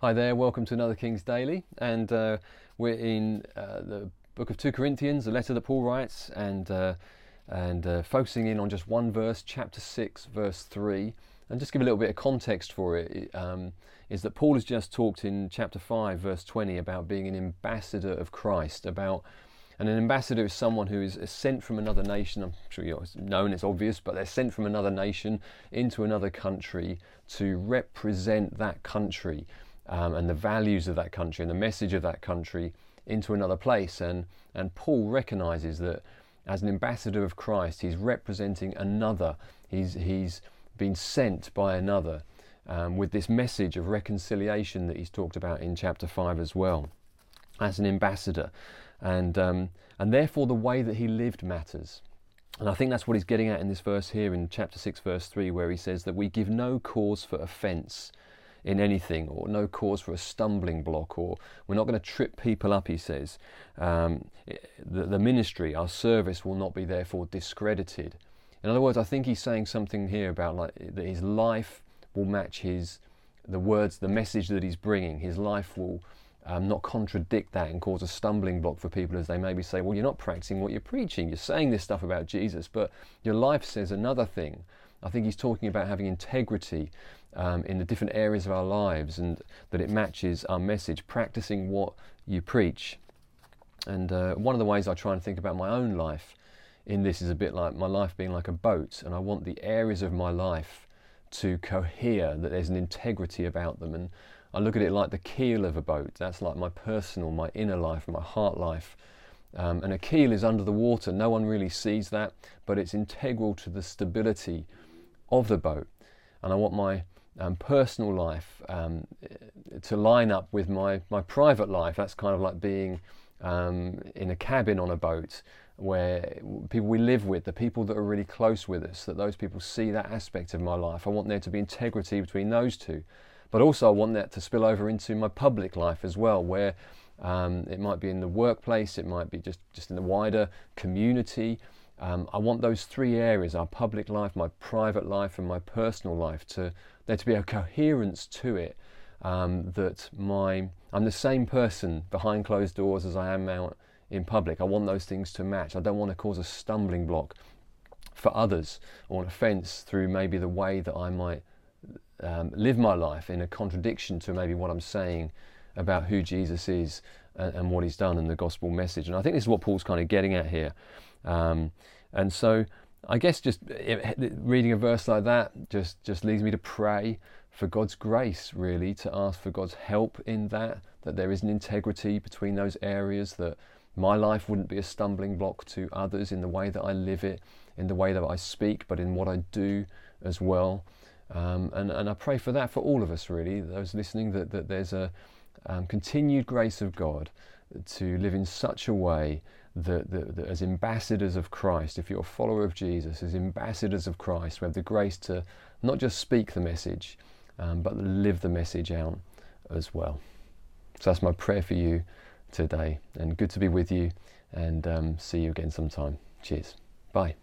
Hi there, welcome to another King's Daily, and uh, we're in uh, the book of 2 Corinthians, a letter that Paul writes, and, uh, and uh, focusing in on just one verse, chapter 6, verse 3. And just give a little bit of context for it, um, is that Paul has just talked in chapter 5, verse 20, about being an ambassador of Christ, about and an ambassador is someone who is sent from another nation. I'm sure you know, and it's obvious, but they're sent from another nation into another country to represent that country um, and the values of that country and the message of that country into another place. And, and Paul recognizes that as an ambassador of Christ, he's representing another, he's, he's been sent by another um, with this message of reconciliation that he's talked about in chapter 5 as well, as an ambassador. And, um, and therefore, the way that he lived matters. And I think that's what he's getting at in this verse here in chapter 6, verse 3, where he says that we give no cause for offence in anything or no cause for a stumbling block or we're not going to trip people up, he says. Um, the, the ministry, our service will not be therefore discredited. In other words, I think he's saying something here about like that his life will match his the words, the message that he's bringing. His life will um, not contradict that and cause a stumbling block for people as they maybe say, well, you're not practicing what you're preaching. You're saying this stuff about Jesus, but your life says another thing. I think he's talking about having integrity um, in the different areas of our lives and that it matches our message, practicing what you preach. And uh, one of the ways I try and think about my own life in this is a bit like my life being like a boat, and I want the areas of my life to cohere, that there's an integrity about them. And I look at it like the keel of a boat. That's like my personal, my inner life, my heart life. Um, and a keel is under the water. No one really sees that, but it's integral to the stability of the boat. And I want my um, personal life um, to line up with my, my private life. That's kind of like being um, in a cabin on a boat where people we live with, the people that are really close with us, that those people see that aspect of my life. I want there to be integrity between those two. But also, I want that to spill over into my public life as well, where um, it might be in the workplace, it might be just, just in the wider community. Um, I want those three areas our public life, my private life, and my personal life to there to be a coherence to it. Um, that my I'm the same person behind closed doors as I am out in public. I want those things to match. I don't want to cause a stumbling block for others or an offence through maybe the way that I might um, live my life in a contradiction to maybe what I'm saying about who Jesus is and, and, what he's done and the gospel message. And I think this is what Paul's kind of getting at here. Um, and so I guess just reading a verse like that just, just leads me to pray for God's grace, really, to ask for God's help in that, that there is an integrity between those areas, that my life wouldn't be a stumbling block to others in the way that I live it, in the way that I speak, but in what I do as well. Um, and, and I pray for that for all of us, really, those listening, that, that there's a um, continued grace of God to live in such a way that, that, that, as ambassadors of Christ, if you're a follower of Jesus, as ambassadors of Christ, we have the grace to not just speak the message, um, but live the message out as well. So that's my prayer for you today, and good to be with you, and um, see you again sometime. Cheers. Bye.